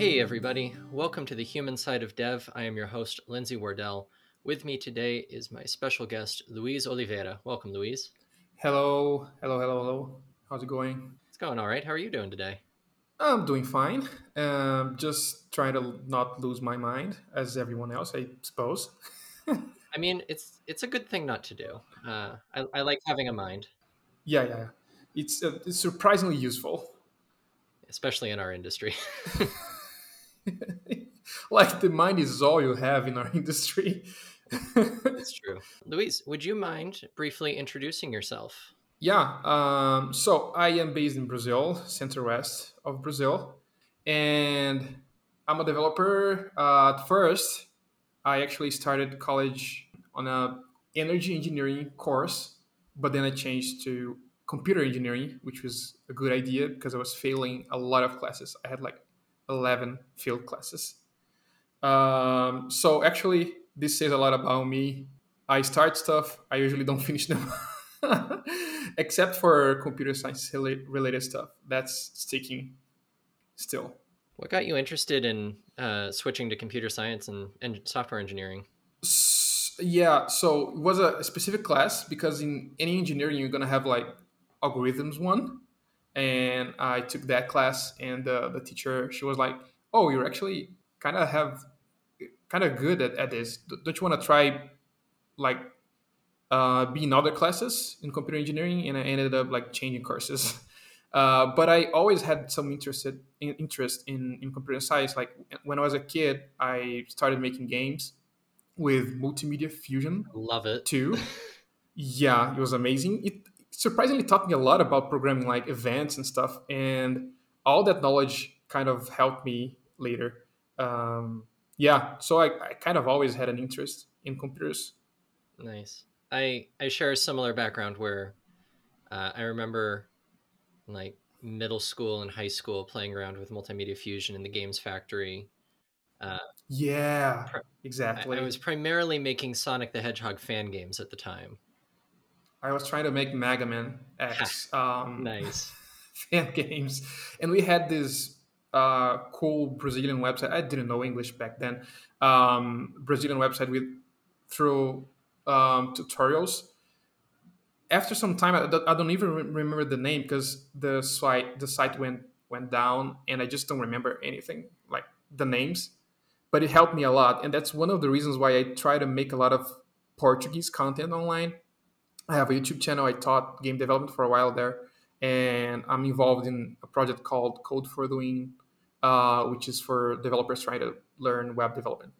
Hey, everybody. Welcome to the human side of dev. I am your host, Lindsay Wardell. With me today is my special guest, Luiz Oliveira. Welcome, Luiz. Hello, hello, hello, hello. How's it going? It's going all right. How are you doing today? I'm doing fine. Um, just trying to not lose my mind, as everyone else, I suppose. I mean, it's it's a good thing not to do. Uh, I, I like having a mind, Yeah, yeah. It's, uh, it's surprisingly useful. especially in our industry. like the mind is all you have in our industry. It's true. Luiz, would you mind briefly introducing yourself? yeah. Um, so I am based in Brazil, center west of Brazil, and I'm a developer. Uh, at first, I actually started college on a energy engineering course, but then I changed to computer engineering, which was a good idea because I was failing a lot of classes. I had like 11 field classes. Um, so actually, this says a lot about me. I start stuff, I usually don't finish them, except for computer science related stuff. That's sticking still. What got you interested in uh, switching to computer science and, and software engineering? S- yeah, so it was a specific class because in any engineering you're gonna have like algorithms one, and I took that class, and uh, the teacher she was like, "Oh, you're actually kind of have kind of good at, at this. Don't you want to try like uh, be in other classes in computer engineering?" And I ended up like changing courses. Uh, but I always had some interested in, interest in, in computer science. Like when I was a kid, I started making games with multimedia fusion Love it. too. yeah, it was amazing. It surprisingly taught me a lot about programming, like events and stuff, and all that knowledge kind of helped me later. Um, yeah, so I, I kind of always had an interest in computers. Nice. I I share a similar background where uh, I remember like middle school and high school playing around with multimedia fusion in the games factory. Uh, Yeah, Pri- I, exactly. I was primarily making Sonic the Hedgehog fan games at the time. I was trying to make Mega Man X um, Nice. fan games, and we had this uh, cool Brazilian website. I didn't know English back then. Um, Brazilian website with through um, tutorials. After some time, I, don't- I don't even re- remember the name because the site the site went went down, and I just don't remember anything like the names. But it helped me a lot, and that's one of the reasons why I try to make a lot of Portuguese content online. I have a YouTube channel. I taught game development for a while there, and I'm involved in a project called Code for Doing, uh, which is for developers trying to learn web development.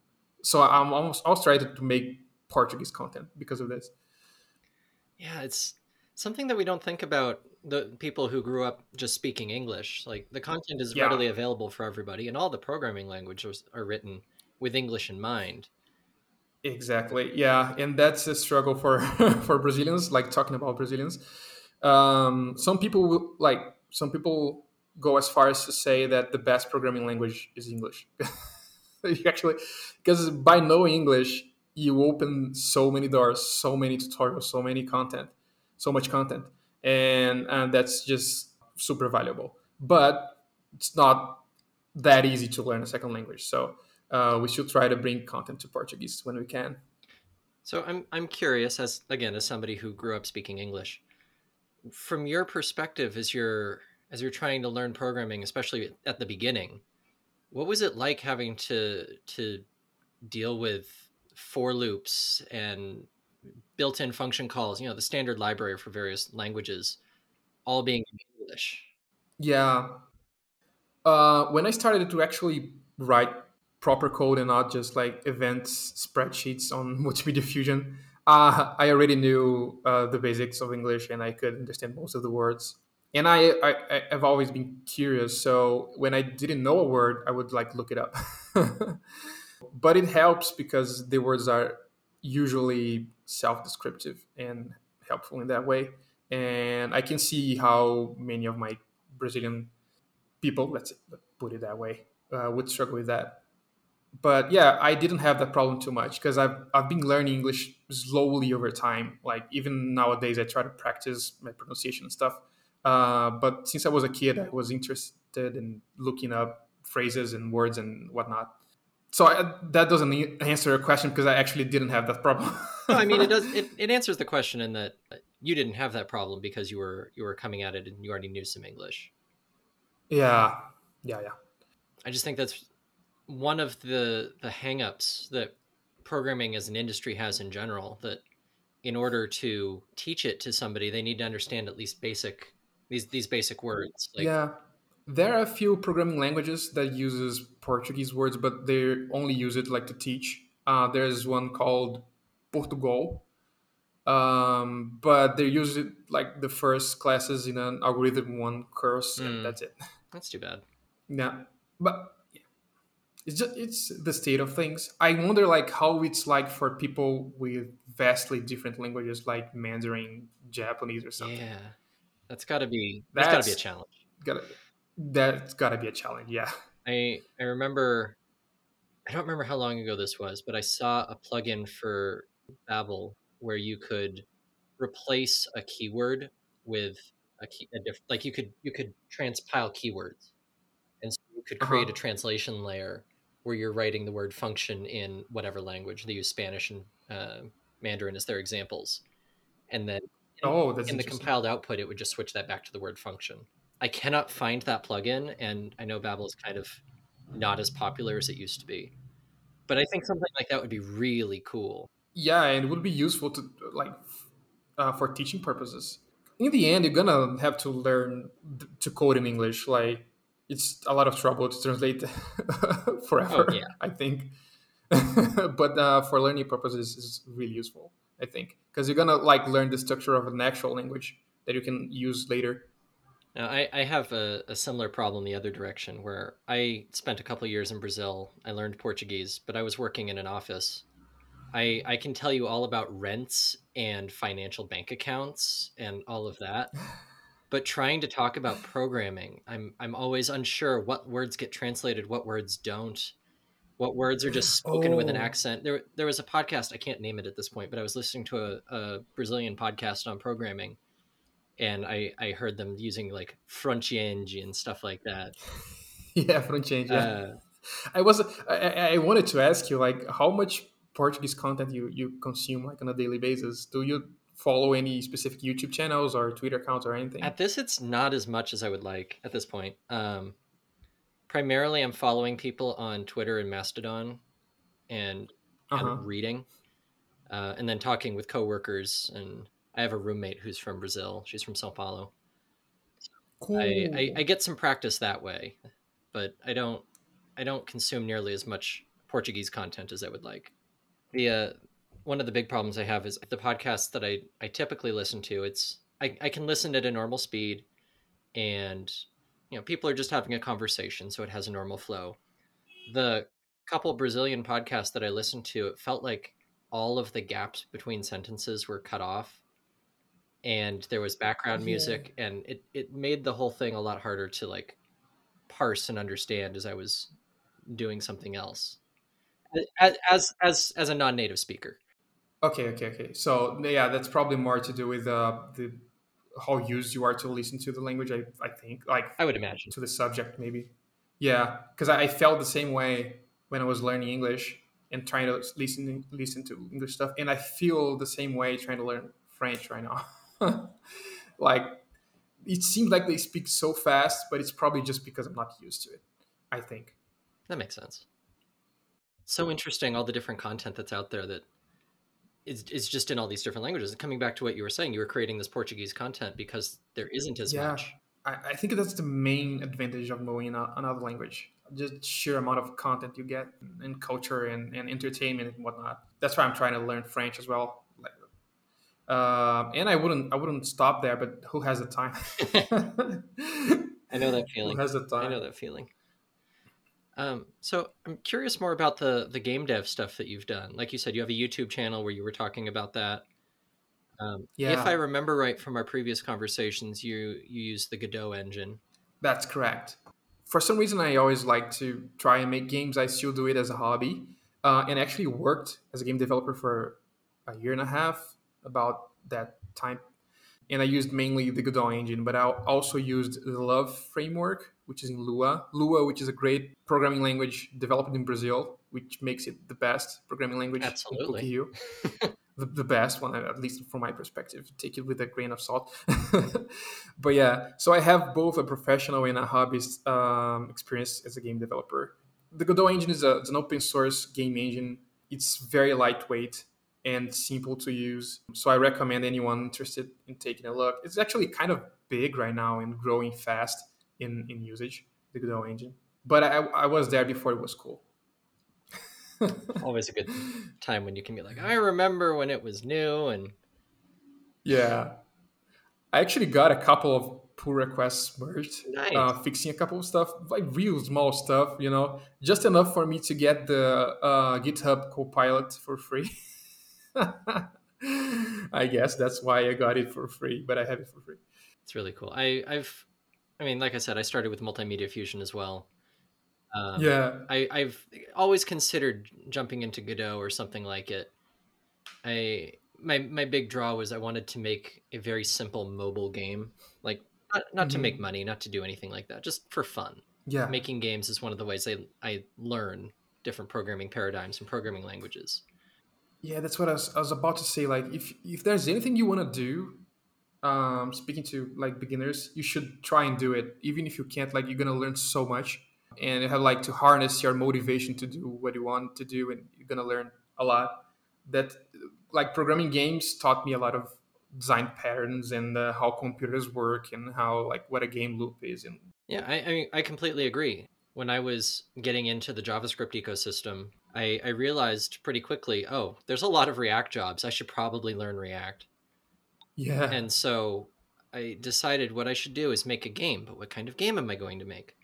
So I'm almost always trying to make Portuguese content because of this. Yeah, it's something that we don't think about the people who grew up just speaking English. Like the content is Yeah. readily available for everybody, and all the programming languages are written with English in mind. Exactly. Yeah, and that's a struggle for for Brazilians. Like talking about Brazilians, um, some people will, like some people go as far as to say that the best programming language is English. You actually, because by knowing English, you open so many doors, so many tutorials, so many content, so much content, and and that's just super valuable. But it's not that easy to learn a second language. So uh, we should try to bring content to Portuguese when we can. So I'm I'm curious as again as somebody who grew up speaking English, from your perspective as you're as you're trying to learn programming, especially at the beginning, what was it like having to to deal with for loops and built-in function calls, you know, the standard library for various languages, all being in English? Yeah. Uh, when I started to actually write proper code and not just like events spreadsheets on Multimedia Fusion, uh, I already knew uh, the basics of English and I could understand most of the words. And I, I, I've always been curious, so when I didn't know a word, I would like look it up. but it helps because the words are usually self-descriptive and helpful in that way. And I can see how many of my Brazilian people, let's put it that way, uh, would struggle with that. But yeah, I didn't have that problem too much because I've I've been learning English slowly over time. Like even nowadays, I try to practice my pronunciation and stuff. Uh, but since I was a kid, I was interested in looking up phrases and words and whatnot. So I, that doesn't answer your question because I actually didn't have that problem. no, I mean it does. It, it answers the question in that you didn't have that problem because you were you were coming at it and you already knew some English. Yeah, yeah, yeah. I just think that's one of the the hangups that programming as an industry has in general. That in order to teach it to somebody, they need to understand at least basic these these basic words. Like, yeah, there are a few programming languages that uses Portuguese words, but they only use it like to teach. Uh, there's one called Portugol, um, but they use it like the first classes in an algorithm one course, mm. and that's it. That's too bad. Yeah, but. It's just it's the state of things. I wonder like how it's like for people with vastly different languages like Mandarin, Japanese, or something. Yeah, that's got to be that's, that's got to be a challenge. gotta, that's got to be a challenge. Yeah. I I remember I don't remember how long ago this was, but I saw a plugin for babel where you could replace a keyword with a key a diff, like you could you could transpile keywords. And so you could create uh-huh. a translation layer where you're writing the word function in whatever language. They use Spanish and uh, Mandarin as their examples. And then oh, that's in the compiled output, it would just switch that back to the word function. I cannot find that plugin, and I know babel is kind of not as popular as it used to be. But I think something like that would be really cool. Yeah, and it would be useful to like uh, for teaching purposes. In the end, you're gonna have to learn to code in English. Like it's a lot of trouble to translate forever. Oh, yeah. I think, but uh, for learning purposes, is really useful. I think because you're gonna like learn the structure of an actual language that you can use later. Now, I, I have a, a similar problem the other direction where I spent a couple years in Brazil. I learned Portuguese, but I was working in an office. I, I can tell you all about rents and financial bank accounts and all of that. But trying to talk about programming, I'm I'm always unsure what words get translated, what words don't, what words are just spoken oh. with an oh. accent. There there was a podcast, I can't name it at this point, but I was listening to a, a Brazilian podcast on programming and I I heard them using like Frontienge and stuff like that. yeah, Frontienge. Yeah. Uh, I was I, I wanted to ask you like how much Portuguese content you you consume like on a daily basis. Do you follow any specific YouTube channels or Twitter accounts or anything? At this, it's not as much as I would like at this point. Um, primarily, I'm following people on Twitter and Mastodon, and uh-huh. reading, uh, and then talking with coworkers and I have a roommate who's from Brazil. She's from Sao Paulo. Cool. I, I, I get some practice that way, but I don't I don't consume nearly as much Portuguese content as I would like. The uh, one of the big problems I have is the podcasts that I, I typically listen to. It's I, I can listen at a normal speed, and you know people are just having a conversation, so it has a normal flow. The couple Brazilian podcasts that I listened to, it felt like all of the gaps between sentences were cut off and there was background music and it, it made the whole thing a lot harder to like parse and understand as I was doing something else as as as, as a non-native speaker. Okay, okay, okay. So yeah, that's probably more to do with uh, the how used you are to listen to the language. I I think like I would imagine to the subject maybe. Yeah, because I, I felt the same way when I was learning English and trying to listen listen to English stuff, and I feel the same way trying to learn French right now. like it seems like they speak so fast, but it's probably just because I'm not used to it. I think that makes sense. So interesting, all the different content that's out there that is is just in all these different languages. And Coming back to what you were saying, you were creating this Portuguese content because there isn't as yeah, much. I, I think that's the main advantage of knowing another language. Just sheer amount of content you get and culture and, and entertainment and whatnot. That's why I'm trying to learn French as well uh, and I wouldn't I wouldn't stop there, but who has the time? I know that feeling. Who has the time? I know that feeling. Um, so I'm curious more about the the game dev stuff that you've done. Like you said, you have a YouTube channel where you were talking about that. Um, yeah. If I remember right from our previous conversations, you you use the Godot engine. That's correct. For some reason, I always like to try and make games. I still do it as a hobby, uh, and actually worked as a game developer for a year and a half about that time. And I used mainly the Godot engine, but I also used the Love framework, which is in Lua. Lua, which is a great programming language developed in Brazil, which makes it the best programming language Absolutely. in the, the best one, at least from my perspective. Take it with a grain of salt. but yeah, so I have both a professional and a hobbyist um, experience as a game developer. The Godot engine is a, it's an open source game engine. It's very lightweight and simple to use. So I recommend anyone interested in taking a look. It's actually kind of big right now and growing fast in, in usage, the Godot engine. But I, I was there before it was cool. Always a good time when you can be like, I remember when it was new and yeah. I actually got a couple of pull requests merged, nice. uh, fixing a couple of stuff, like real small stuff, you know, just enough for me to get the uh, GitHub Copilot for free. I guess that's why I got it for free, but I have it for free. It's really cool. I, I've, I mean, like I said, I started with Multimedia Fusion as well. Um, yeah, I, I've always considered jumping into Godot or something like it. I my my big draw was I wanted to make a very simple mobile game, like not, not mm-hmm. to make money, not to do anything like that, just for fun. Yeah, making games is one of the ways I I learn different programming paradigms and programming languages. Yeah, that's what I was, I was about to say. Like, if if there's anything you want to do, um, speaking to like beginners, you should try and do it. Even if you can't, like, you're gonna learn so much. And you have like to harness your motivation to do what you want to do and you're gonna learn a lot. That like programming games taught me a lot of design patterns and uh, how computers work and how like what a game loop is and yeah I, I mean i completely agree. When i was getting into the javascript ecosystem I, I realized pretty quickly oh there's a lot of react jobs. I should probably learn react yeah and so i decided what i should do is make a game but what kind of game am i going to make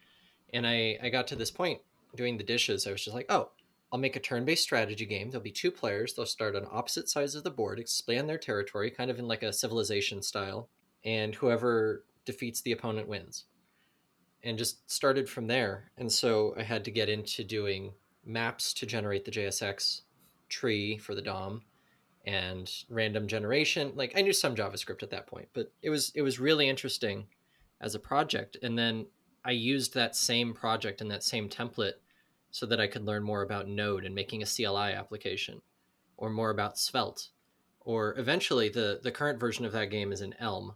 and I, I got to this point doing the dishes. I was just like, oh, I'll make a turn based strategy game. There'll be two players. They'll start on opposite sides of the board, expand their territory, kind of in like a civilization style. And whoever defeats the opponent wins. And just started from there. And so I had to get into doing maps to generate the JSX tree for the DOM and random generation. Like I knew some JavaScript at that point, but it was it was really interesting as a project. And then I used that same project and that same template so that I could learn more about Node and making a CLI application, or more about Svelte, or eventually the the current version of that game is in Elm.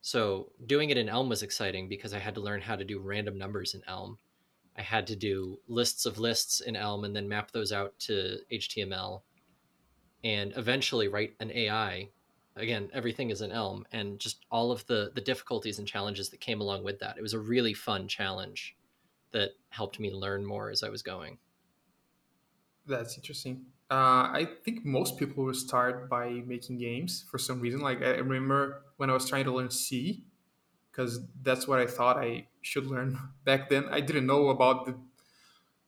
So doing it in Elm was exciting because I had to learn how to do random numbers in Elm. I had to do lists of lists in Elm and then map those out to HTML, and eventually write an AI again everything is in elm and just all of the the difficulties and challenges that came along with that. It was a really fun challenge that helped me learn more as i was going. That's interesting. Uh, i think most people will start by making games for some reason. Like i remember when i was trying to learn c because that's what i thought i should learn back then. I didn't know about the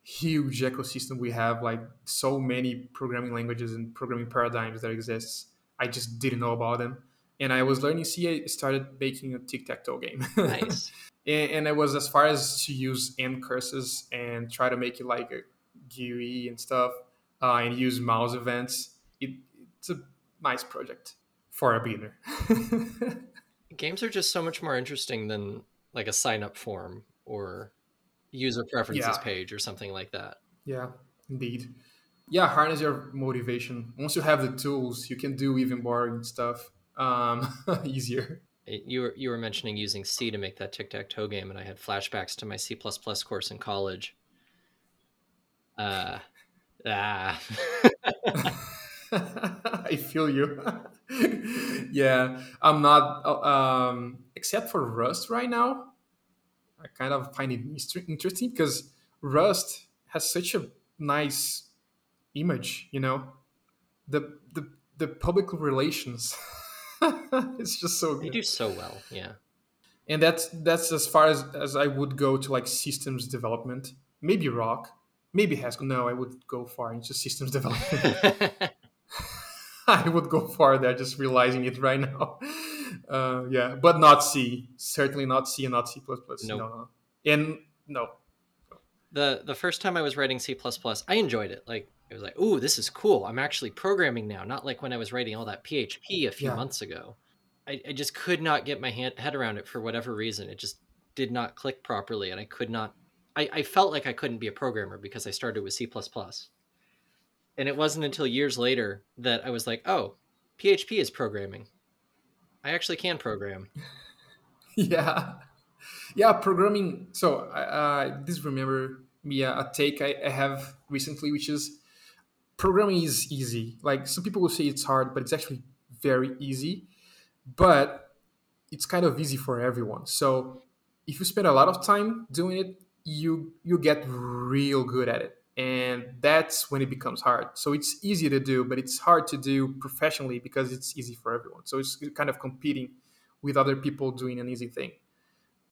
huge ecosystem we have like so many programming languages and programming paradigms that exists I just didn't know about them. And I was learning C. I started making a tic tac toe game. Nice. and, and it was as far as to use ncurses and try to make it like a GUI and stuff, uh, and use mouse events. It, it's a nice project for a beginner. Games are just so much more interesting than like a sign up form or user preferences yeah. page or something like that. Yeah, indeed yeah harness your motivation once you have the tools you can do even boring stuff um, easier you were you were mentioning using C to make that tic tac toe game, and I had flashbacks to my C course in college. Uh, ah. I feel you. yeah, I'm not. Uh, um, except for Rust right now, I kind of find it interesting because Rust has such a nice image you know? The the the public relations it's just so good. they do so well yeah. And that's that's as far as as i would go to like systems development. Maybe Roc maybe haskell. No i would go far into systems development. I would go far there just realizing it right now uh, yeah but not c certainly not c and not c++ nope. no no and no the the first time i was writing c++ i enjoyed it like it was like, "Ooh, this is cool. I'm actually programming now." Not like when I was writing all that PHP a few yeah. months ago. I, I, just could not get my hand, head around it for whatever reason. It just did not click properly and I could not I, I felt like I couldn't be a programmer because I started with C and it wasn't until years later that I was like, oh, PHP is programming. I actually can program. yeah, yeah, programming. So uh, this remember me a, a take I, I have recently, which is programming is easy. Like some people will say it's hard, but it's actually very easy. But it's kind of easy for everyone. So if you spend a lot of time doing it, you you get real good at it and that's when it becomes hard. So it's easy to do but it's hard to do professionally because it's easy for everyone. So it's kind of competing with other people doing an easy thing.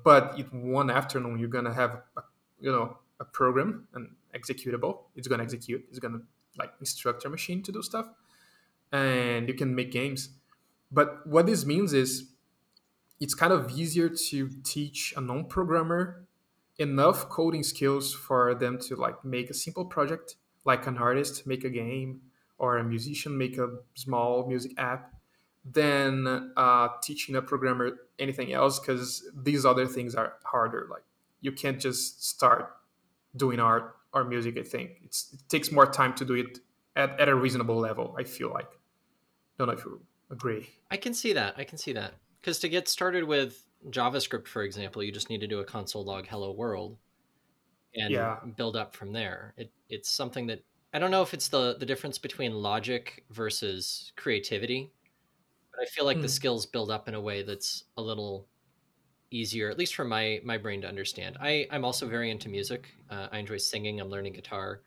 But one afternoon you're gonna have a, you know a program an executable it's gonna execute it's gonna like instruct your machine to do stuff and you can make games. But what this means is it's kind of easier to teach a non-programmer enough coding skills for them to like make a simple project like an artist make a game or a musician make a small music app than uh, teaching a programmer anything else because these other things are harder. Like you can't just start doing art or music i think. It's, it takes more time to do it at, at a reasonable level i feel like. Don't know if you agree. I can see that. I can see that. Because to get started with JavaScript, for example, you just need to do a console log hello world and yeah. build up from there. It, it's something that I don't know if it's the, the difference between logic versus creativity, but I feel like mm. the hmm. skills build up in a way that's a little easier, at least for my, my brain to understand. I, I'm also very into music. Uh, I enjoy singing. I'm learning guitar,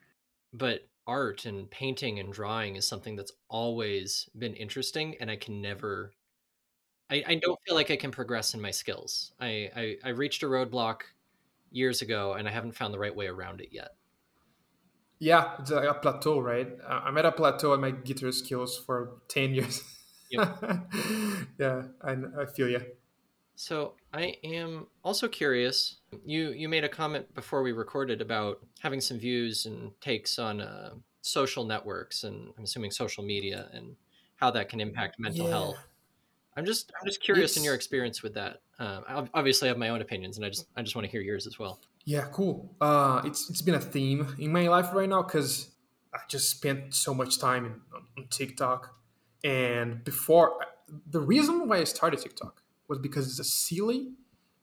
but art and painting and drawing is something that's always been interesting and I can never I, I don't feel like I can progress in my skills. I, I, I reached a roadblock years ago and I haven't found the right way around it yet. Yeah, it's like a plateau, right? I'm at a plateau on my guitar skills for 10 years. Yep. yeah, I, I feel you. So I am also curious. You you made a comment before we recorded about having some views and takes on uh, social networks and I'm assuming social media and how that can impact mental yeah. health. I'm just I'm just curious it's, in your experience with that. Um, obviously, I have my own opinions, and I just I just want to hear yours as well. Yeah, cool. Uh, it's it's been a theme in my life right now because I just spent so much time in, on, on TikTok, and before the reason why I started TikTok was because it's a silly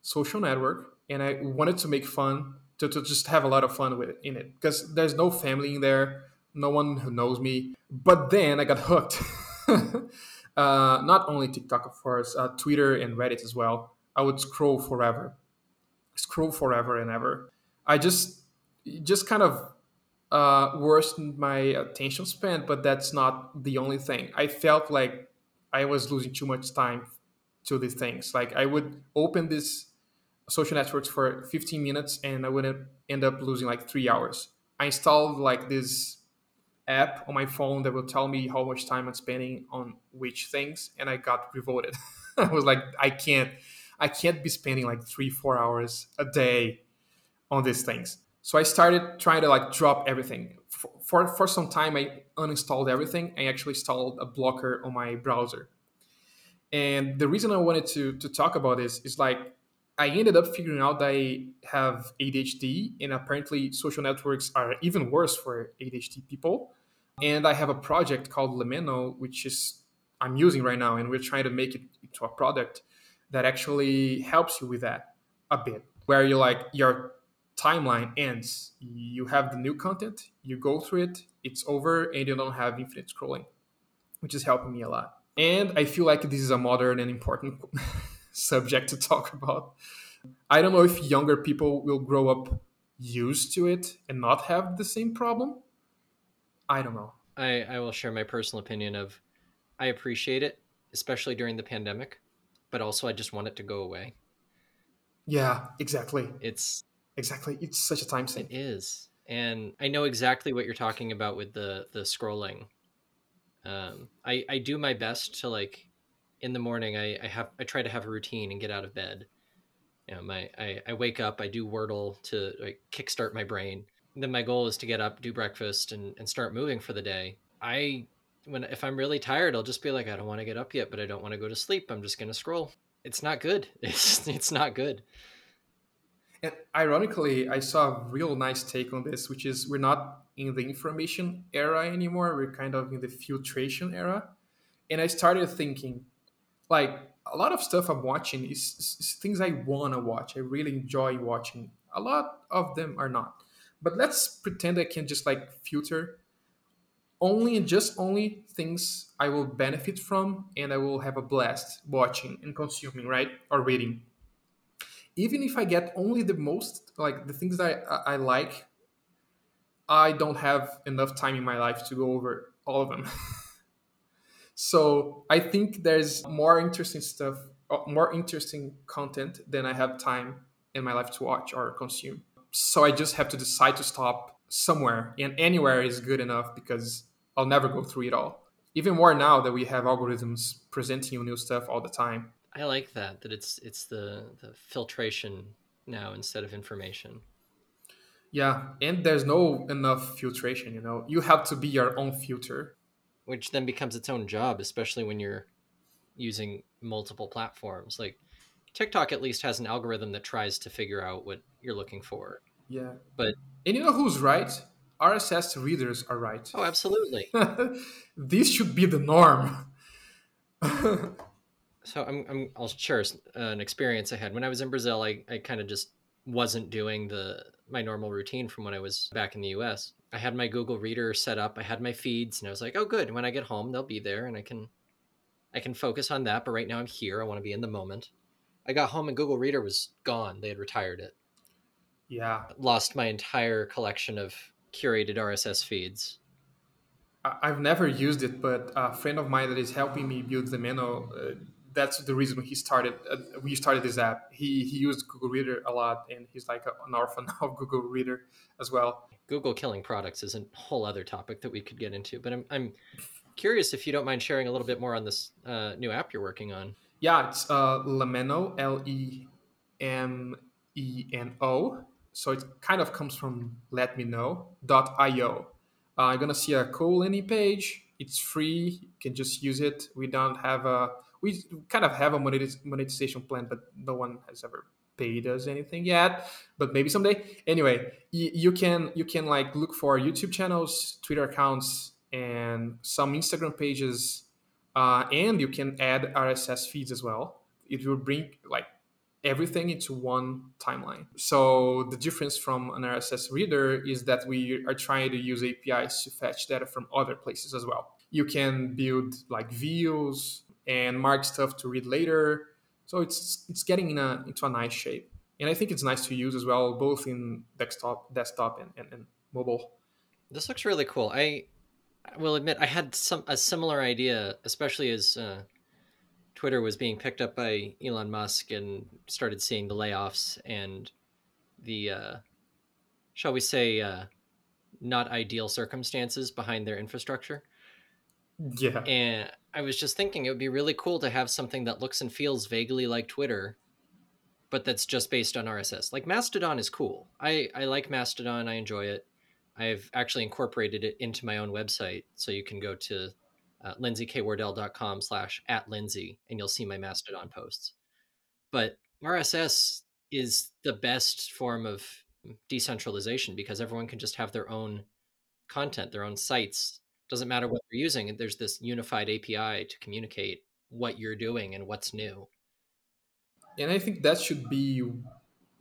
social network, and I wanted to make fun to, to just have a lot of fun with it in it because there's no family in there, no one who knows me. But then I got hooked. uh, not only TikTok, of course, uh, Twitter and Reddit as well. I would scroll forever, scroll forever and ever. I just, just kind of uh, worsened my attention span, but that's not the only thing. I felt like I was losing too much time to these things. Like I would open this social networks for 15 minutes and I would end up losing like three hours. I installed like this app on my phone that will tell me how much time I'm spending on which things, and I got revolted. I was like, I can't, I can't be spending like three, four hours a day on these things. So I started trying to like drop everything. For, for, for some time, I uninstalled everything. I actually installed a blocker on my browser. And the reason I wanted to to talk about this is like I ended up figuring out that I have ADHD, and apparently social networks are even worse for ADHD people. And I have a project called Lemeno, which is I'm using right now, and we're trying to make it into a product that actually helps you with that a bit. Where you like your timeline ends, you have the new content, you go through it, it's over, and you don't have infinite scrolling, which is helping me a lot. And I feel like this is a modern and important subject to talk about. I don't know if younger people will grow up used to it and not have the same problem I don't know. I, I will share my personal opinion of I appreciate it, especially during the pandemic, but also I just want it to go away. Yeah, exactly. It's exactly it's such a time sink. It is. And I know exactly what you're talking about with the the scrolling. Um I I do my best to like in the morning I, I have I try to have a routine and get out of bed. You know, my I, I wake up, I do Wordle to like kickstart my brain then my goal is to get up, do breakfast, and, and start moving for the day. I when if I'm really tired, I'll just be like, I don't want to get up yet, but I don't want to go to sleep. I'm just gonna scroll. It's not good. It's it's not good. And ironically, I saw a real nice take on this, which is we're not in the information era anymore. We're kind of in the filtration era. And I started thinking, like, a lot of stuff I'm watching is, is things I want to watch. I really enjoy watching. A lot of them are not. But let's pretend I can just like filter only and just only things I will benefit from and I will have a blast watching and consuming, right? Or reading. Even if I get only the most, like the things that I, I like, I don't have enough time in my life to go over all of them. so I think there's more interesting stuff, uh, more interesting content than I have time in my life to watch or consume. So I just have to decide to stop somewhere, and anywhere is good enough because I'll never go through it all. Even more now that we have algorithms presenting you new stuff all the time. I like that that it's it's the the filtration now instead of information. Yeah, and there's no enough filtration, you know. You have to be your own filter, which then becomes its own job, especially when you're using multiple platforms. Like TikTok at least has an algorithm that tries to figure out what you're looking for. Yeah. But and you know who's right? RSS readers are right. Oh, absolutely. this should be the norm. so I'm, I'm I'll share an experience I had when I was in Brazil. I, I kind of just wasn't doing the my normal routine from when I was back in the US. I had my Google Reader set up. I had my feeds, and I was like, "Oh, good. When I get home, they'll be there, and I can I can focus on that." But right now, I'm here. I want to be in the moment. I got home, and Google Reader was gone. They had retired it. Yeah, lost my entire collection of curated RSS feeds. I've never used it, but a friend of mine that is helping me build Lemeno, uh, that's the reason he started. Uh, we started this app. He he used Google Reader a lot, and he's like an orphan of Google Reader as well. Google killing products is a whole other topic that we could get into, but I'm I'm curious if you don't mind sharing a little bit more on this uh, new app you're working on. Yeah, it's uh, Lemeno, L E M E N O. So it kind of comes from let me know.io. Uh, I'm gonna see a cool landing page. It's free. You can just use it. We don't have a we kind of have a monetization plan, but no one has ever paid us anything yet. But maybe someday. Anyway, you, you can you can like look for YouTube channels, Twitter accounts, and some Instagram pages, uh, and you can add RSS feeds as well. It will bring like everything into one timeline. So the difference from an RSS reader is that we are trying to use APIs to fetch data from other places as well. You can build like views and mark stuff to read later. So it's it's getting in a, into a nice shape. And I think it's nice to use as well, both in desktop, desktop and, and, and mobile. This looks really cool. I will admit I had some a similar idea, especially as uh, Twitter was being picked up by Elon Musk and started seeing the layoffs and the, uh, shall we say, uh, not ideal circumstances behind their infrastructure. Yeah. And I was just thinking it would be really cool to have something that looks and feels vaguely like Twitter, but that's just based on RSS. Like Mastodon is cool. I, I like Mastodon. I enjoy it. I've actually incorporated it into my own website. So you can go to uh, lindsaykwardell.com slash at lindsay and you'll see my mastodon posts. But rss is the best form of decentralization because everyone can just have their own content their own sites. Doesn't matter what they're using there's this unified api to communicate what you're doing and what's new. And i think that should be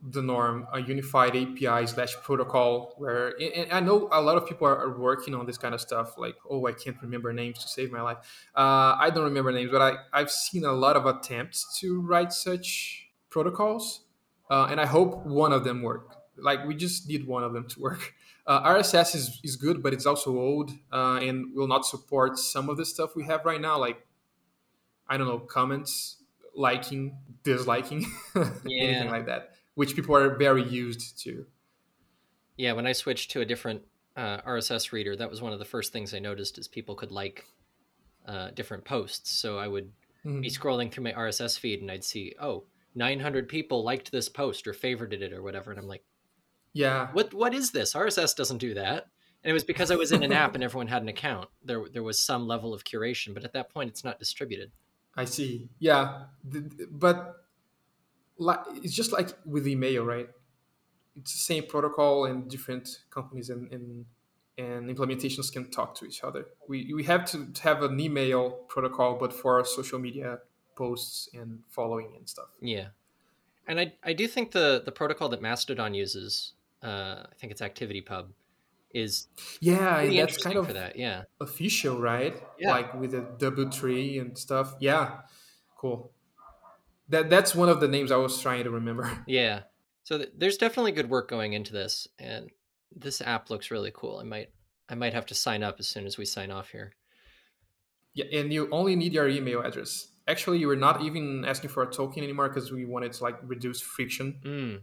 the norm, a unified API slash protocol where, and I know a lot of people are, working on this kind of stuff. Like, oh, I can't remember names to save my life. Uh, I don't remember names, but I, I've seen a lot of attempts to write such protocols, uh, and I hope one of them work. Like, we just need one of them to work. Uh, RSS is, is good, but it's also old uh, and will not support some of the stuff we have right now, like I don't know, comments, liking, disliking, yeah. anything like that which people are very used to. Yeah, when I switched to a different uh, RSS reader, that was one of the first things I noticed is people could like uh, different posts. So I would mm-hmm. be scrolling through my RSS feed and I'd see, oh, 900 people liked this post or favorited it or whatever, and I'm like, yeah, what what is this? RSS doesn't do that. And it was because I was in an app and everyone had an account. There there was some level of curation, but at that point, it's not distributed. I see. Yeah, but like it's just like with email, right? it's the same protocol, and different companies and, and and implementations can talk to each other. We we have to have an email protocol, but for social media posts and following and stuff. Yeah, and I I do think the the protocol that Mastodon uses, uh, I think it's ActivityPub, is yeah, that's kind of for that. Yeah, official, right? Yeah. Like with a double tree and stuff. Yeah, cool. That that's one of the names I was trying to remember. yeah. So th- there's definitely good work going into this, and this app looks really cool. I might I might have to sign up as soon as we sign off here. Yeah, and you only need your email address. Actually, you were not even asking for a token anymore because we wanted to like reduce friction. Mm,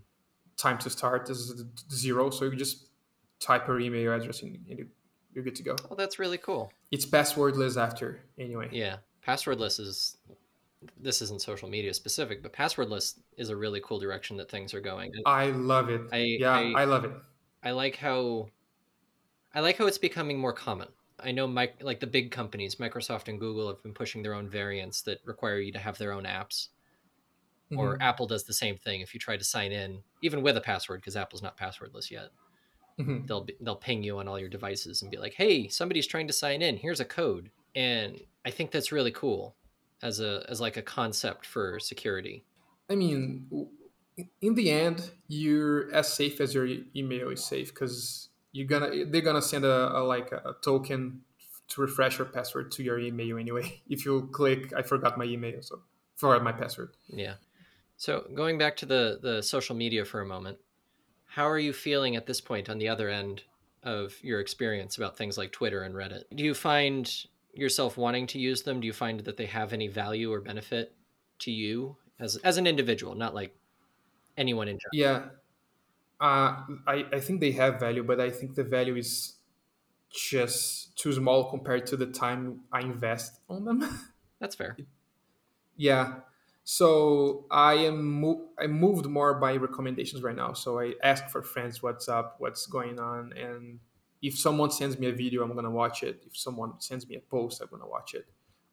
Time to start is zero, so you just type your email address and and you're good to go. Oh, that's really cool. It's passwordless after anyway. Yeah, passwordless is this isn't social media specific, but passwordless is a really cool direction that things are going. I love it. I- yeah, I- I, love it. I like how I like how it's becoming more common. I know Mike, like the big companies, Microsoft and Google have been pushing their own variants that require you to have their own apps. Or Mhm. Apple does the same thing. If you try to sign in, even with a password, because Apple's not passwordless yet, Mhm. they'll be, they'll ping you on all your devices and be like, "Hey, somebody's trying to sign in. Here's a code." And I think that's really cool as a as like a concept for security. I mean, in the end, you're as safe as your email is safe because you're gonna they're gonna send a, a like a token to refresh your password to your email anyway. If you click, I forgot my email, so forgot my password. Yeah. So going back to the the social media for a moment, how are you feeling at this point on the other end of your experience about things like Twitter and Reddit? Do you find yourself wanting to use them? Do you find that they have any value or benefit to you as as an individual, not like anyone in general? Yeah, uh, I I think they have value, but I think the value is just too small compared to the time I invest on them. That's fair. Yeah. So I am mo- I moved more by recommendations right now. So I ask for friends what's up, what's going on, and if someone sends me a video, I'm gonna watch it. If someone sends me a post, I'm gonna watch it.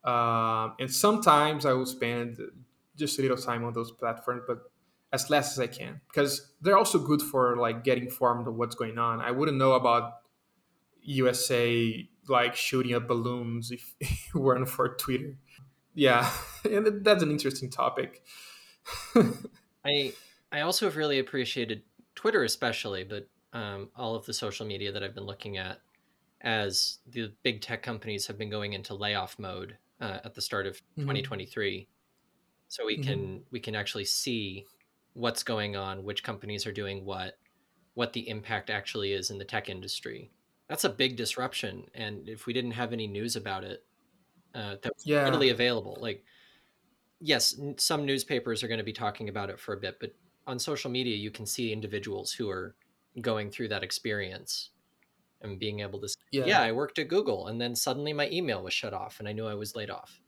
Um, and sometimes I will spend just a little time on those platforms, but as less as I can because they're also good for like getting informed of what's going on. I wouldn't know about USA like shooting up balloons if it weren't for Twitter yeah and that's an interesting topic I I also have really appreciated Twitter, especially, but um, all of the social media that I've been looking at as the big tech companies have been going into layoff mode uh, at the start of Mhm. 2023. So we Mhm. can we can actually see what's going on, which companies are doing what, what the impact actually is in the tech industry. That's a big disruption, and if we didn't have any news about it, uh, that was Yeah. readily available, like yes, n- some newspapers are going to be talking about it for a bit, but on social media, you can see individuals who are going through that experience and being able to, say, Yeah. yeah, I worked at Google, and then suddenly my email was shut off, and I knew I was laid off.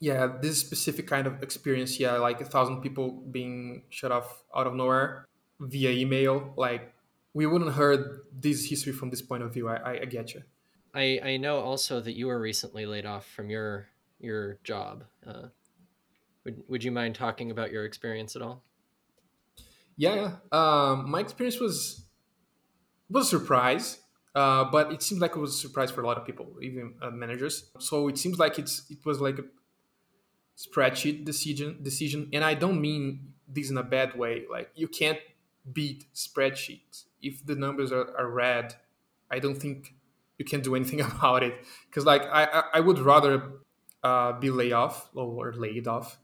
yeah this specific kind of experience yeah like a thousand people being shut off out of nowhere via email like we wouldn't heard this history from this point of view i, I, I get you I, I know also that you were recently laid off from your your job. Uh, would would you mind talking about your experience at all? Yeah um, my experience was was a surprise uh, but it seems like it was a surprise for a lot of people even uh, managers. So it seems like it's it was like a spreadsheet decision decision and i don't mean this in a bad way like you can't beat spreadsheets. If the numbers are, are red i don't think you can do anything about it because like I, I i would rather uh, be laid off or laid off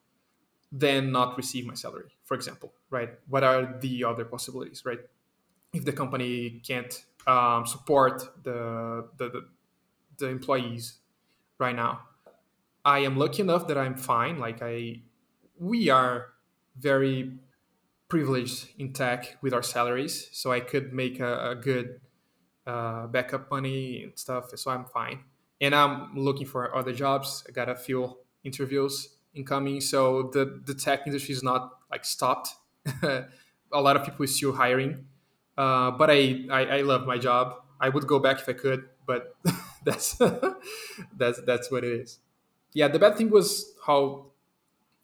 than not receive my salary for example right what are the other possibilities right if the company can't um, support the, the the the employees right now I am lucky enough that I'm fine. Like I, we are very privileged in tech with our salaries, so I could make a, a good uh, backup money and stuff. So I'm fine, and I'm looking for other jobs. I got a few interviews incoming, so the the tech industry is not like stopped. a lot of people is still hiring, uh, but I, I I love my job. I would go back if I could, but that's that's that's what it is yeah, the bad thing was how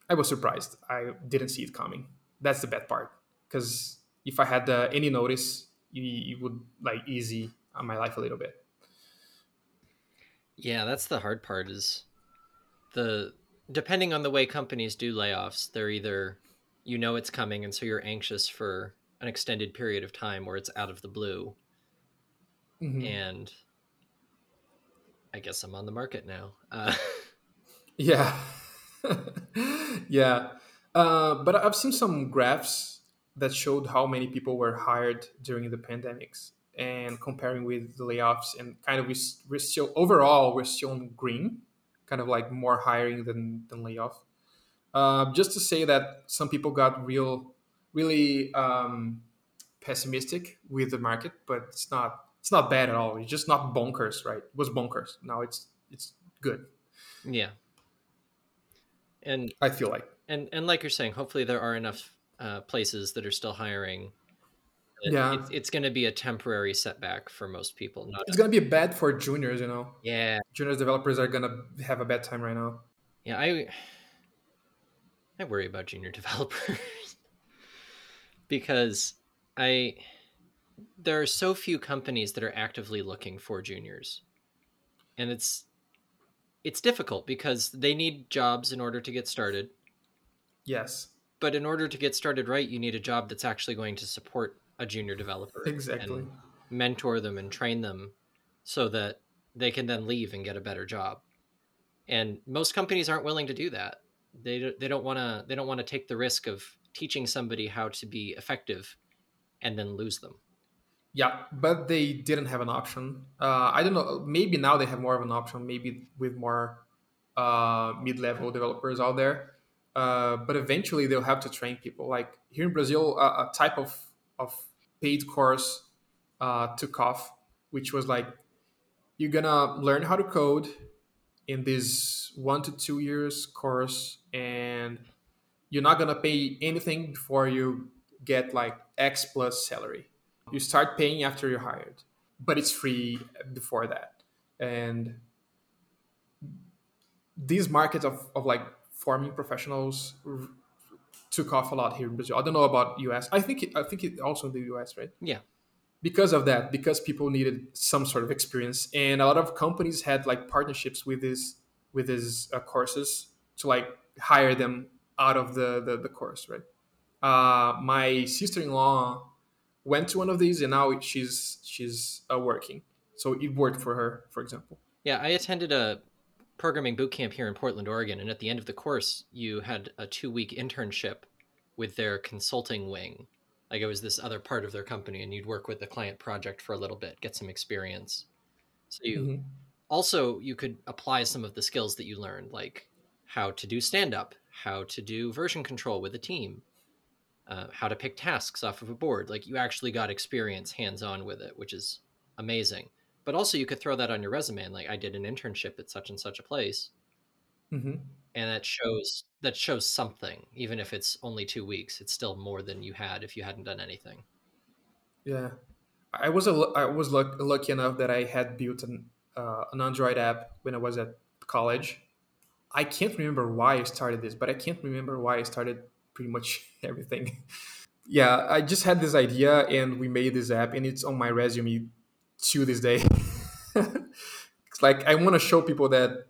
I was surprised. I didn't see it coming. That's the bad part because if I had uh, any notice, it, would like easy on my life a little bit. Yeah, that's the hard part. Is the depending on the way companies do layoffs, they're either you know it's coming, and so you're anxious for an extended period of time where it's out of the blue, mm-hmm. and I guess I'm on the market now. Uh, yeah, yeah, uh, but I've seen some graphs that showed how many people were hired during the pandemics and comparing with the layoffs and kind of we, we're still overall we're still green kind of like more hiring than than layoff uh, just to say that some people got real really um, pessimistic with the market but it's not it's not bad at all. It's just not bonkers right? It was bonkers. Now it's it's good. Yeah. And i feel like. and and like you're saying hopefully there are enough uh, places that are still hiring yeah. it's, it's going to be a temporary setback for most people not it's going to be bad for juniors you know? Yeah. Juniors developers are going to have a bad time right now. Yeah i i worry about junior developers. Because i there are so few companies that are actively looking for juniors. And it's it's difficult because they need jobs in order to get started. Yes. But in order to get started right you need a job that's actually going to support a junior developer exactly. mentor them and train them so that they can then leave and get a better job. And most companies aren't willing to do that they, they don't want to they don't want to take the risk of teaching somebody how to be effective and then lose them. Yeah but they didn't have an option. Uh, i don't know maybe now they have more of an option maybe with more uh, mid-level developers out there. Uh, but eventually they'll have to train people. Like here in brazil a type of of paid course uh, took off, which was like you're gonna learn how to code in this one to two years course, and you're not gonna pay anything before you get like X plus salary. You start paying after you're hired, but it's free before that. And these markets of, of like forming professionals took off a lot here in Brazil. I don't know about US. I think it, I think it also in the US, right? Yeah. Because of that, because people needed some sort of experience, and a lot of companies had like partnerships with these with these uh, courses to like hire them out of the the, the course, right? Uh, my sister-in-law went to one of these, and now she's she's uh, working. So it worked for her, for example. Yeah, I attended a programming boot camp here in Portland, Oregon, and at the end of the course, you had a two week internship with their consulting wing. Like it was this other part of their company, and you'd work with the client project for a little bit, get some experience. So you mm-hmm. also you could apply some of the skills that you learned, like how to do stand up, how to do version control with a team, uh, how to pick tasks off of a board. Like you actually got experience hands on with it, which is amazing but also you could throw that on your resume and like i did an internship at such and such a place mm-hmm. And that shows that shows something even if it's only two weeks it's still more than you had if you hadn't done anything. Yeah. I was a, i was lucky enough that i had built an, uh, an android app when i was at college. I can't remember why i started this but i can't remember why i started pretty much everything. Yeah i just had this idea and we made this app and it's on my resume to this day. it's like I want to show people that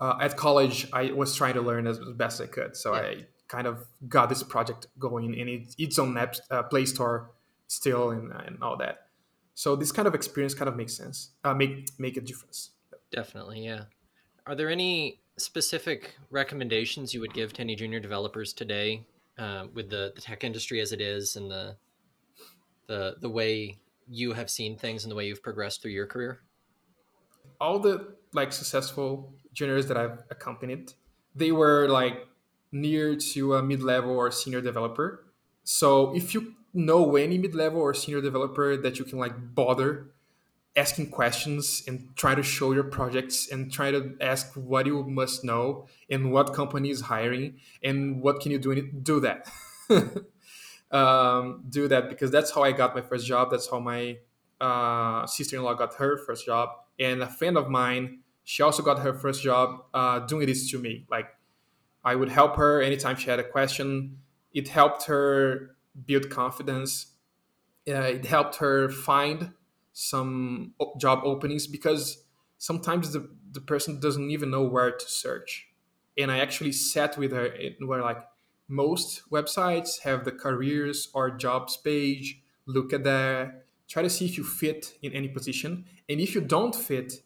uh, at college I was trying to learn as best I could. So yeah. I kind of got this project going, and it, it's on app, uh, Play Store still, and, and all that. So this kind of experience kind of makes sense, uh, make make a difference. Definitely, yeah. Are there any specific recommendations you would give to any junior developers today, uh, with the, the tech industry as it is, and the the the way you have seen things and the way you've progressed through your career? All the like successful juniors that I've accompanied, they were like near to a mid-level or senior developer. So if you know any mid-level or senior developer that you can like bother asking questions and try to show your projects and try to ask what you must know and what company is hiring and what can you do in it, do that. um, do that because that's how I got my first job. That's how my uh, sister-in-law got her first job, and a friend of mine, she also got her first job uh, doing this to me. Like I would help her anytime she had a question. It helped her build confidence, uh, it helped her find some job openings because sometimes the, the person doesn't even know where to search and i actually sat with her and where like most websites have the careers or jobs page look at that try to see if you fit in any position and if you don't fit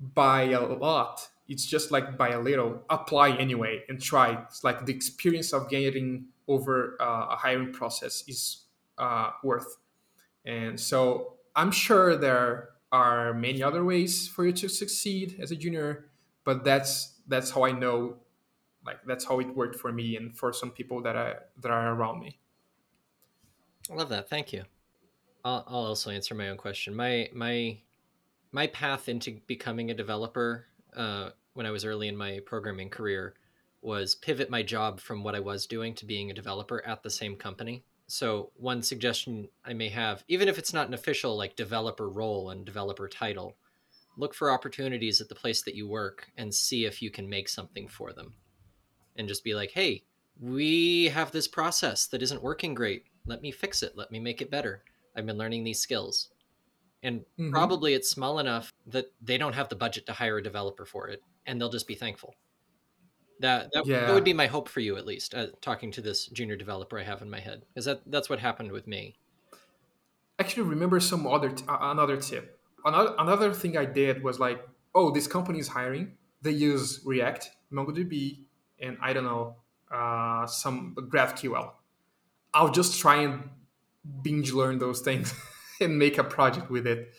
by a lot. It's just like by a little. Apply anyway and try. It's like the experience of getting over uh, a hiring process is uh, worth. And so i'm sure there are many other ways for you to succeed as a junior but that's that's how i know like that's how it worked for me and for some people that are that are around me. I love that. Thank you. I'll, I'll also answer my own question. My my my path into becoming a developer uh, when i was early in my programming career was pivot my job from what i was doing to being a developer at the same company so one suggestion i may have even if it's not an official like developer role and developer title look for opportunities at the place that you work and see if you can make something for them and just be like, hey, we have this process that isn't working great. Let me fix it. Let me make it better. I've been learning these skills. And mm-hmm. probably it's small enough that they don't have the budget to hire a developer for it, and they'll just be thankful. That that, yeah. that would be my hope for you, at least, uh, talking to this junior developer I have in my head, because that that's what happened with me. Actually, remember some other t- uh, another tip. Another another thing I did was like, oh, this company is hiring. They use React, MongoDB, and I don't know uh, some GraphQL. I'll just try and binge learn those things and make a project with it,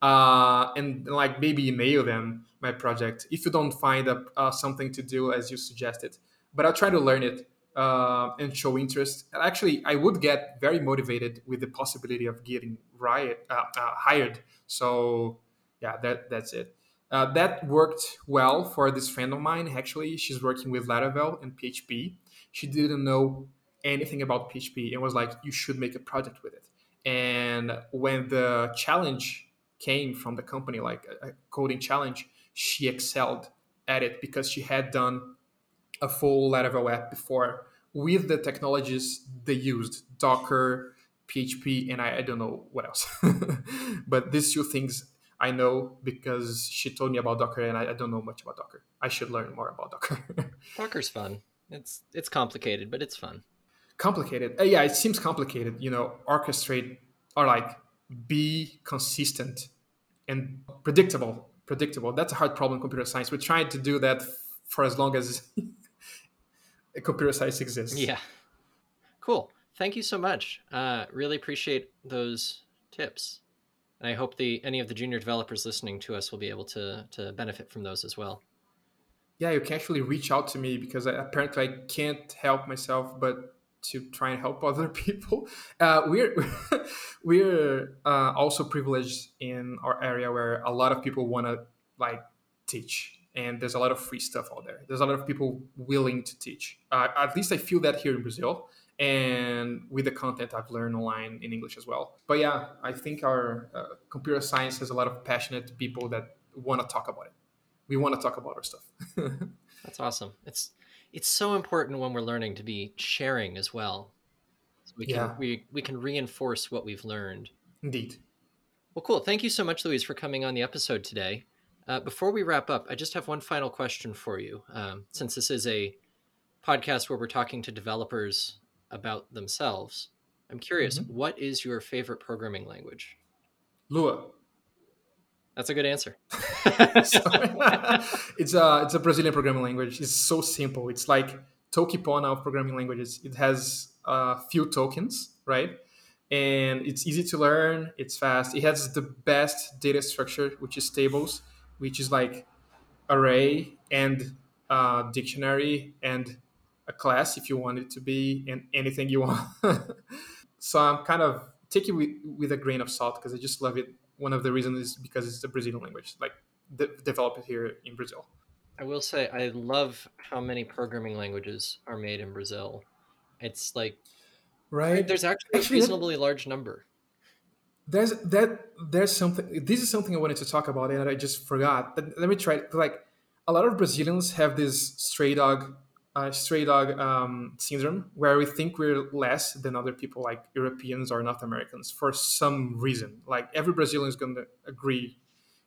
uh, and like maybe email them my project if you don't find a, uh, something to do as you suggested. But I'll try to learn it uh, and show interest. Actually, I would get very motivated with the possibility of getting riot, uh, uh, hired. So yeah, that that's it. Uh, that worked well for this friend of mine. Actually, she's working with Laravel and PHP. She didn't know anything about PHP and was like, "You should make a project with it." And when the challenge came from the company, like a coding challenge, she excelled at it because she had done a full Laravel app before with the technologies they used, Docker, PHP, and I, I don't know what else. but these two things I know because she told me about Docker, and I, I don't know much about Docker. I should learn more about Docker. Docker's fun. It's it's complicated, but it's fun. Complicated, uh, yeah. It seems complicated. You know, orchestrate or like be consistent and predictable. Predictable. That's a hard problem in computer science. We're trying to do that for as long as computer science exists. Yeah. Cool. Thank you so much. Uh, really appreciate those tips and I hope the any of the junior developers listening to us will be able to to benefit from those as well. Yeah, you can actually reach out to me because I, apparently I can't help myself, but to try and help other people. Uh, we're we're uh, also privileged in our area where a lot of people want to like teach, and there's a lot of free stuff out there. There's a lot of people willing to teach. Uh, at least I feel that here in Brazil and with the content I've learned online in English as well. But yeah, I think our uh, computer science has a lot of passionate people that want to talk about it. We want to talk about our stuff. That's awesome. It's it's so important when we're learning to be sharing as well. So we can yeah. we we can reinforce what we've learned. Indeed. Well, cool. Thank you so much, Luiz, for coming on the episode today. Uh, before we wrap up, I just have one final question for you. Um, since this is a podcast where we're talking to developers about themselves. I'm curious, mm-hmm. what is your favorite programming language? Lua. That's a good answer. it's a it's a Brazilian programming language. It's so simple. It's like Toki Pona of programming languages. It has a few tokens, right? And it's easy to learn. It's fast. It has the best data structure, which is tables, which is like array and uh, dictionary and a class if you want it to be and anything you want. so I'm kind of taking with, with a grain of salt because I just love it. One of the reasons is because it's a Brazilian language, like de- developed here in Brazil. I will say I love how many programming languages are made in Brazil. It's like right. There's actually, actually a reasonably that, large number. There's that. There's something. This is something I wanted to talk about, and I just forgot. But let me try. Like a lot of Brazilians have this stray dog uh, stray dog um, syndrome, where we think we're less than other people, like Europeans or North Americans, for some reason. Like every Brazilian is going to agree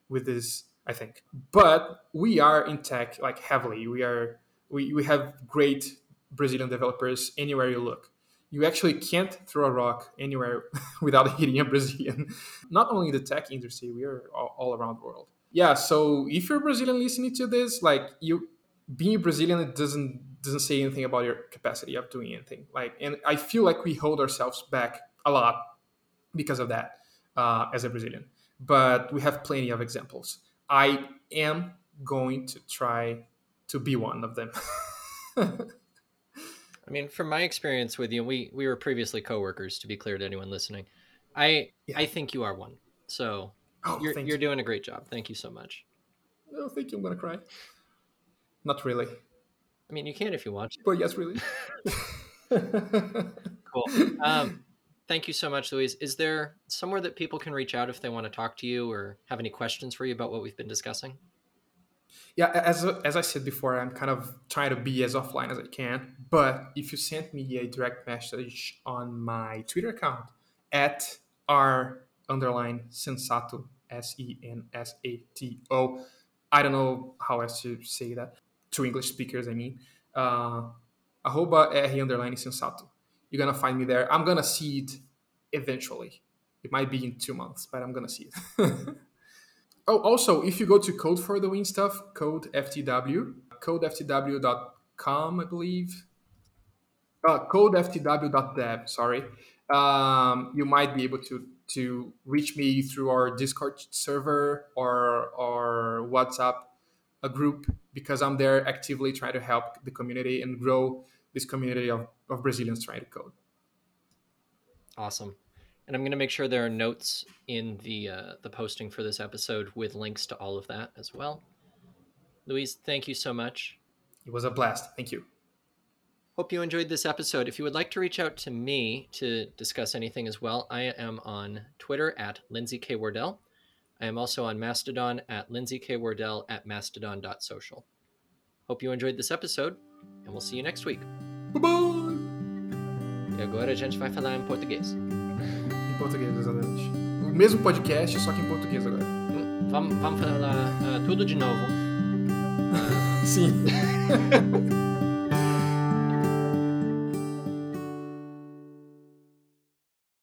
with this, I think. But we are in tech, like heavily. We are we, we have great Brazilian developers anywhere you look. You actually can't throw a rock anywhere without hitting a Brazilian. Not only the tech industry, we are all, all around the world. Yeah, so if you're Brazilian listening to this, like you being Brazilian, it doesn't doesn't say anything about your capacity of doing anything. Like, and I feel like we hold ourselves back a lot because of that uh, as a Brazilian. But we have plenty of examples. I am going to try to be one of them. I mean, from my experience with you, we we were previously coworkers. To be clear to anyone listening, I yeah. I think you are one. So oh, you're you're you. doing a great job. Thank you so much. Oh, thank you. I'm gonna cry. Not really. I mean, you can if you want. But yes, really. cool. Um, thank you so much, Luiz. Is there somewhere that people can reach out if they want to talk to you or have any questions for you about what we've been discussing? Yeah, as as I said before, I'm kind of trying to be as offline as I can. But if you send me a direct message on my Twitter account at r underline sensato s e n s a t o, I don't know how else to say that to English speakers, I mean, uh, arroba R underline sensato. You're going to find me there. I'm going to see it eventually. It might be in two months, but I'm going to see it. oh, also, if you go to Code for the Win stuff, code FTW, codeftw.com, I believe. Uh, codeftw.dev, sorry. Um, you might be able to to reach me through our Discord server or or WhatsApp a group because I'm there actively trying to help the community and grow this community of, of Brazilians trying to code. Awesome. And I'm going to make sure there are notes in the uh, the posting for this episode with links to all of that as well. Luiz, thank you so much. It was a blast. Thank you. Hope you enjoyed this episode. If you would like to reach out to me to discuss anything as well, I am on Twitter at Lindsay K. Wardell. I am also on Mastodon at Lindsay K. Wardell at mastodon.social. Hope you enjoyed this episode, and we'll see you next week. Bye bye! E agora a gente vai falar em português. Em português, exatamente. O mesmo podcast, só que em português agora. Vamos, vamos falar uh, tudo de novo. Sim.